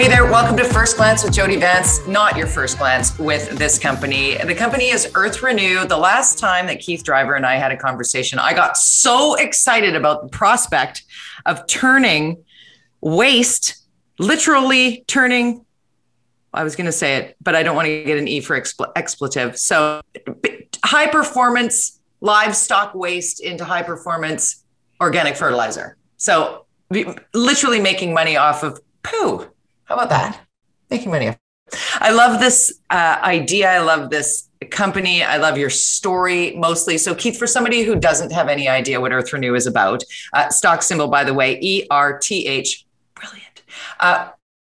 Hey there, welcome to First Glance with Jody Vance. Not your first glance with this company. The company is Earth Renew. The last time that Keith Driver and I had a conversation, I got so excited about the prospect of turning waste, literally turning, I was going to say it, but I don't want to get an E for expl- expletive. So, high performance livestock waste into high performance organic fertilizer. So, literally making money off of poo how about that? Making money. I love this uh, idea. I love this company. I love your story mostly. So, Keith, for somebody who doesn't have any idea what Earth Renew is about, uh, stock symbol, by the way, E R T H. Brilliant. Uh,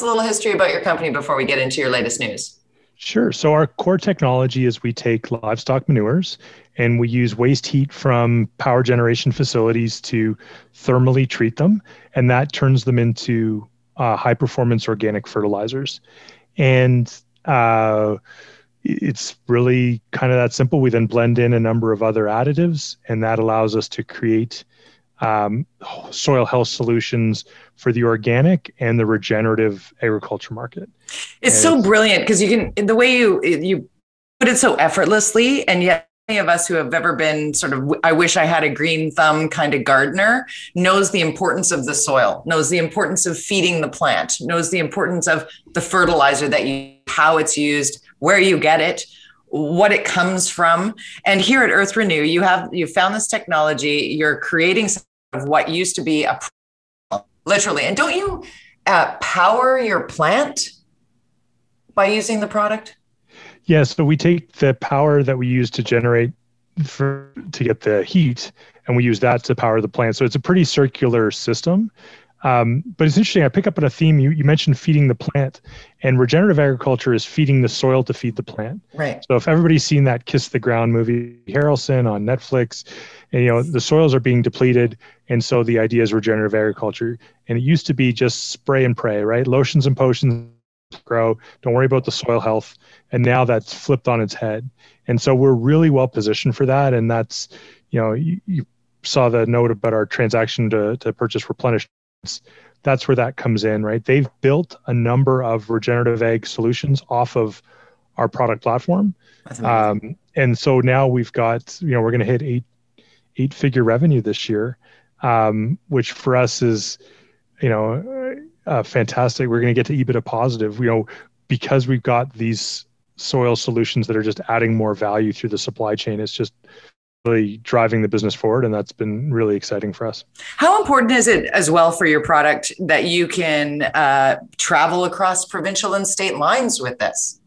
a little history about your company before we get into your latest news. Sure. So, our core technology is we take livestock manures and we use waste heat from power generation facilities to thermally treat them, and that turns them into uh, high performance organic fertilizers. And uh, it's really kind of that simple. We then blend in a number of other additives, and that allows us to create um, soil health solutions for the organic and the regenerative agriculture market. It's and so brilliant because you can the way you you put it so effortlessly, and yet of us who have ever been sort of i wish i had a green thumb kind of gardener knows the importance of the soil knows the importance of feeding the plant knows the importance of the fertilizer that you how it's used where you get it what it comes from. And here at earth renew you have you found this technology you're creating of what used to be a literally. And don't you uh, power your plant by using the product yeah, so we take the power that we use to generate for to get the heat, and we use that to power the plant. So it's a pretty circular system. Um, but it's interesting. I pick up on a theme. You, you mentioned feeding the plant, and regenerative agriculture is feeding the soil to feed the plant. Right. So if everybody's seen that "Kiss the Ground" movie, Harrelson on Netflix, and you know the soils are being depleted, and so the idea is regenerative agriculture. And it used to be just spray and pray, right? Lotions and potions grow. Don't worry about the soil health. And now that's flipped on its head. And so we're really well positioned for that. And that's, you know, you, you saw the note about our transaction to, to purchase replenish. That's where that comes in, right? They've built a number of regenerative ag solutions off of our product platform. Um, and so now we've got, you know, we're going to hit eight, eight figure revenue this year, um, which for us is, you know, uh, fantastic. We're going to get to EBITDA positive, you know, because we've got these soil solutions that are just adding more value through the supply chain. It's just really driving the business forward and that's been really exciting for us how important is it as well for your product that you can uh, travel across provincial and state lines with this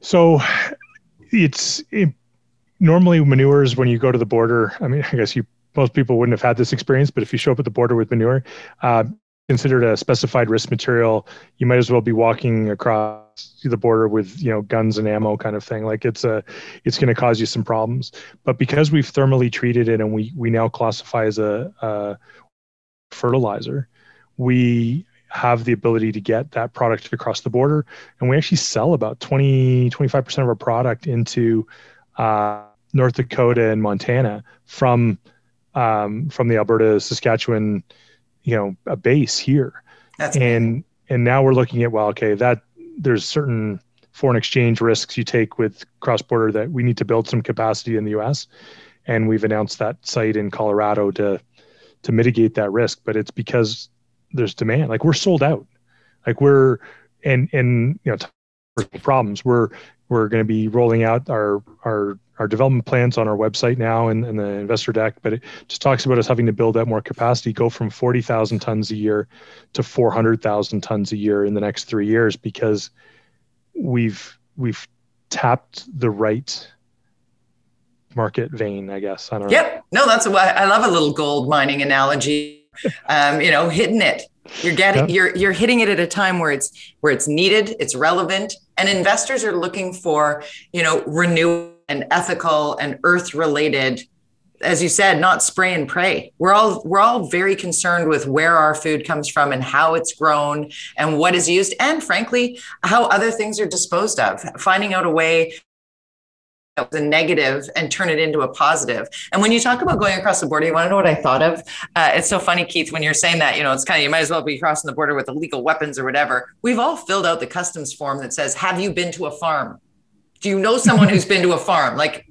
so it's it, normally manures when you go to the border i mean i guess you most people wouldn't have had this experience but if you show up at the border with manure uh, considered a specified risk material, you might as well be walking across the border with you know guns and ammo kind of thing. Like it's a, it's going to cause you some problems. But because we've thermally treated it and we we now classify as a, a fertilizer, we have the ability to get that product across the border and we actually sell about 20 25% of our product into uh, north dakota and montana from um, from the alberta saskatchewan you know a base here. That's and and now we're looking at well okay that there's certain foreign exchange risks you take with cross border that we need to build some capacity in the US and we've announced that site in Colorado to to mitigate that risk but it's because there's demand. Like we're sold out. Like we're and and you know problems. We're we're going to be rolling out our our our development plans on our website now and, and the investor deck, but it just talks about us having to build out more capacity, go from 40,000 tons a year to 400,000 tons a year in the next three years because we've we've tapped the right market vein, I guess. I don't know. Yep. No, that's what I love a little gold mining analogy. Um, you know, hitting it. You're getting yep. you're you're hitting it at a time where it's where it's needed, it's relevant, and investors are looking for, you know, renewal and ethical and earth related as you said not spray and pray we're all we're all very concerned with where our food comes from and how it's grown and what is used and frankly how other things are disposed of finding out a way that was a negative and turn it into a positive. And when you talk about going across the border, you want to know what I thought of? Uh, it's so funny, Keith, when you're saying that, you know, it's kind of, you might as well be crossing the border with illegal weapons or whatever. We've all filled out the customs form that says, Have you been to a farm? Do you know someone who's been to a farm? Like,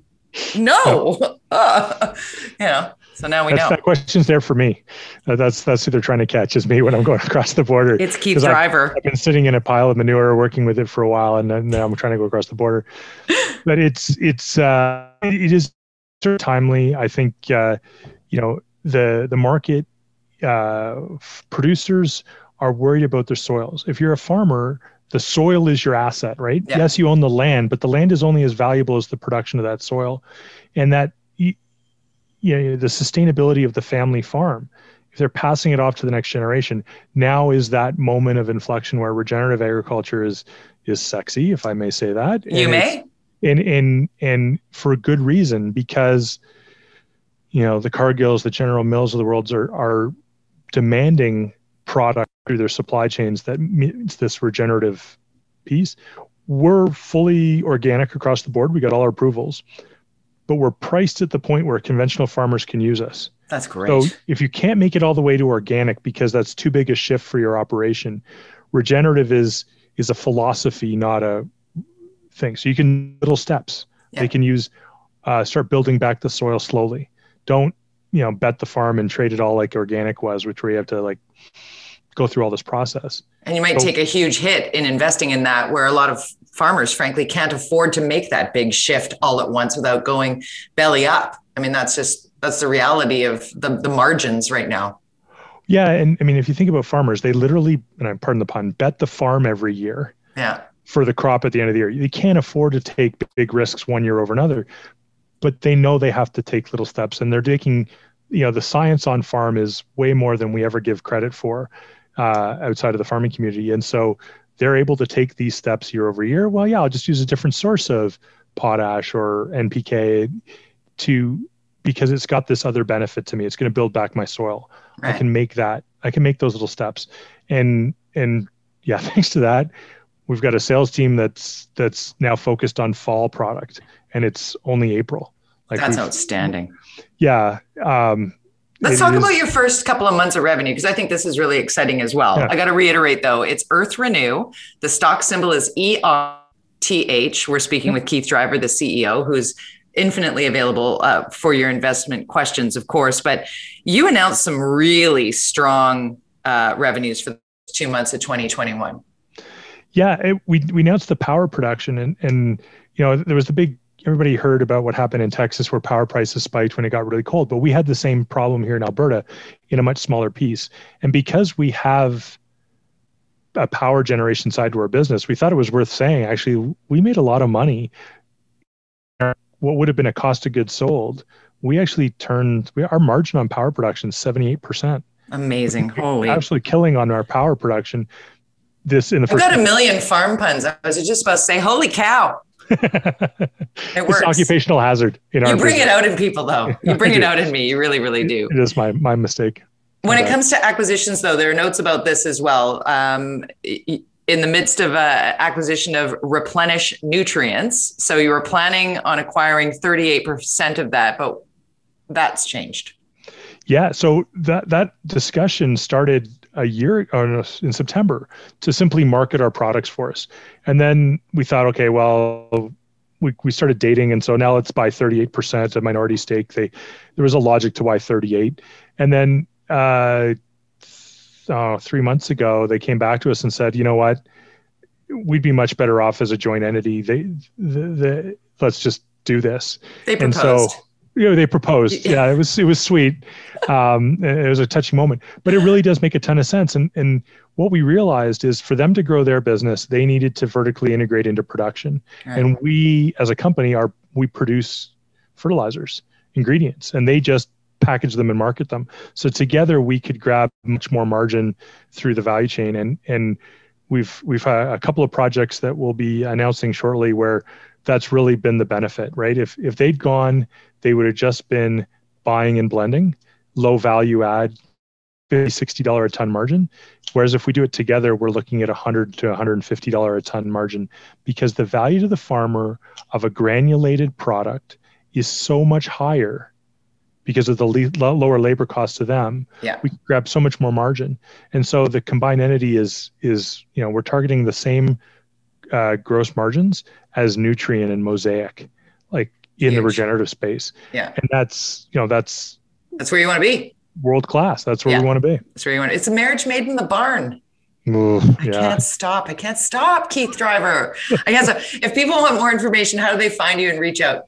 no. Uh, you know, so now we that's, know. That question's there for me. Uh, that's that's who they're trying to catch is me when I'm going across the border. It's Keith Driver. I've, I've, been sitting in a pile of manure, working with it for a while, and then I'm trying to go across the border. but it's it's uh, it is timely. I think uh, you know the the market uh, producers are worried about their soils. If you're a farmer, the soil is your asset, right? Yeah. Yes, you own the land, but the land is only as valuable as the production of that soil, and that you know, the sustainability of the family farm if they're passing it off to the next generation now is that moment of inflection where regenerative agriculture is is sexy if i may say that. You may. and and and for a good reason because you know the cargills the general mills of the world are are demanding product through their supply chains that meets this regenerative piece. We're fully organic across the board. We got all our approvals but we're priced at the point where conventional farmers can use us. That's great. So if you can't make it all the way to organic because that's too big a shift for your operation, regenerative is is a philosophy, not a thing. So you can little steps. Yeah. They can use uh, start building back the soil slowly. Don't you know bet the farm and trade it all like organic was, which you have to like go through all this process. And you might so, take a huge hit in investing in that, where a lot of farmers, frankly, can't afford to make that big shift all at once without going belly up. I mean, that's just that's the reality of the, the margins right now. Yeah, and I mean, if you think about farmers, they literally, and I'm pardon the pun, bet the farm every year. Yeah. For the crop at the end of the year, they can't afford to take big risks one year over another, but they know they have to take little steps, and they're taking. You know, the science on farm is way more than we ever give credit for uh, outside of the farming community, and so they're able to take these steps year over year. Well, yeah, I'll just use a different source of potash or NPK to because it's got this other benefit to me. It's going to build back my soil. Right. I can make that. I can make those little steps. And and yeah, thanks to that, we've got a sales team that's that's now focused on fall product, and it's only April. Like that's outstanding. Yeah. Um, Let's talk is, about your first couple of months of revenue because I think this is really exciting as well. Yeah. I got to reiterate though, it's Earth Renew. The stock symbol is ERTH. We're speaking with Keith Driver, the CEO, who's infinitely available uh, for your investment questions, of course. But you announced some really strong uh, revenues for two months of 2021. Yeah, it, we we announced the power production, and and you know there was the big everybody heard about what happened in Texas where power prices spiked when it got really cold, but we had the same problem here in Alberta in a much smaller piece. And because we have a power generation side to our business, we thought it was worth saying actually we made a lot of money. What would have been a cost of goods sold, we actually turned we, our margin on power production 78%. Amazing. Holy. Absolutely killing on our power production. This in the first. I've got a million farm puns. I was just about to say, holy cow it works. It's occupational hazard. In you bring business. it out in people, though. You bring it out in me. You really, really do. It is my my mistake. When it comes to acquisitions, though, there are notes about this as well. Um, in the midst of uh, acquisition of replenish nutrients, so you were planning on acquiring 38% of that, but that's changed. Yeah, so that that discussion started a year or in September to simply market our products for us. And then we thought, okay, well, we, we started dating. And so now let's buy 38% of minority stake. They, there was a logic to why 38. And then uh, oh, three months ago, they came back to us and said, you know what, we'd be much better off as a joint entity. They, the, the let's just do this. They proposed. And so, you know, they proposed. Yeah, it was it was sweet. Um, it was a touching moment, but it really does make a ton of sense. And and what we realized is for them to grow their business, they needed to vertically integrate into production. Right. And we, as a company, are we produce fertilizers, ingredients, and they just package them and market them. So together we could grab much more margin through the value chain. And and we've we've had a couple of projects that we'll be announcing shortly where that's really been the benefit, right? If if they'd gone, they would have just been buying and blending, low value add 50 $60 a ton margin. Whereas if we do it together, we're looking at 100 to $150 a ton margin because the value to the farmer of a granulated product is so much higher because of the le- lower labor cost to them. Yeah. We grab so much more margin. And so the combined entity is, is you know, we're targeting the same uh, gross margins as Nutrien and Mosaic, like in Huge. the regenerative space. Yeah. And that's, you know, that's, that's where you want to be world class. That's where yeah. we want to be. That's where you want. To, it's a marriage made in the barn. Ooh, I can't stop. I can't stop, Keith Driver. I guess if people want more information, how do they find you and reach out?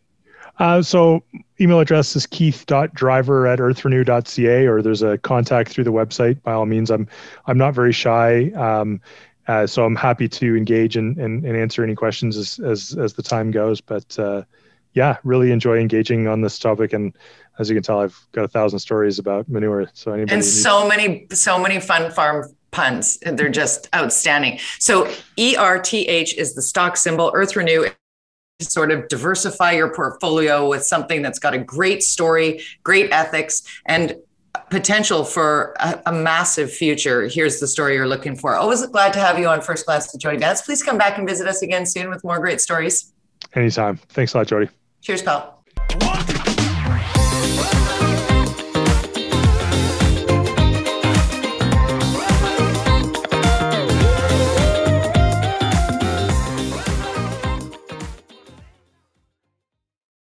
Uh, so email address is keith.driver at earthrenew.ca or there's a contact through the website. By all means, I'm I'm not very shy. Um, uh, so I'm happy to engage and, and, and, answer any questions as, as, as the time goes. But uh, yeah, really enjoy engaging on this topic. And as you can tell, I've got a thousand stories about manure. So anybody and so many, so many fun farm puns. They're just outstanding. So ERTH is the stock symbol. Earth Renew to sort of diversify your portfolio with something that's got a great story, great ethics, and potential for a, a, massive future. Here's the story you're looking for. Always glad to have you on First Glance with Jody Vance. Please come back and visit us again soon with more great stories. Anytime. Thanks a lot, Jody. Cheers, pal.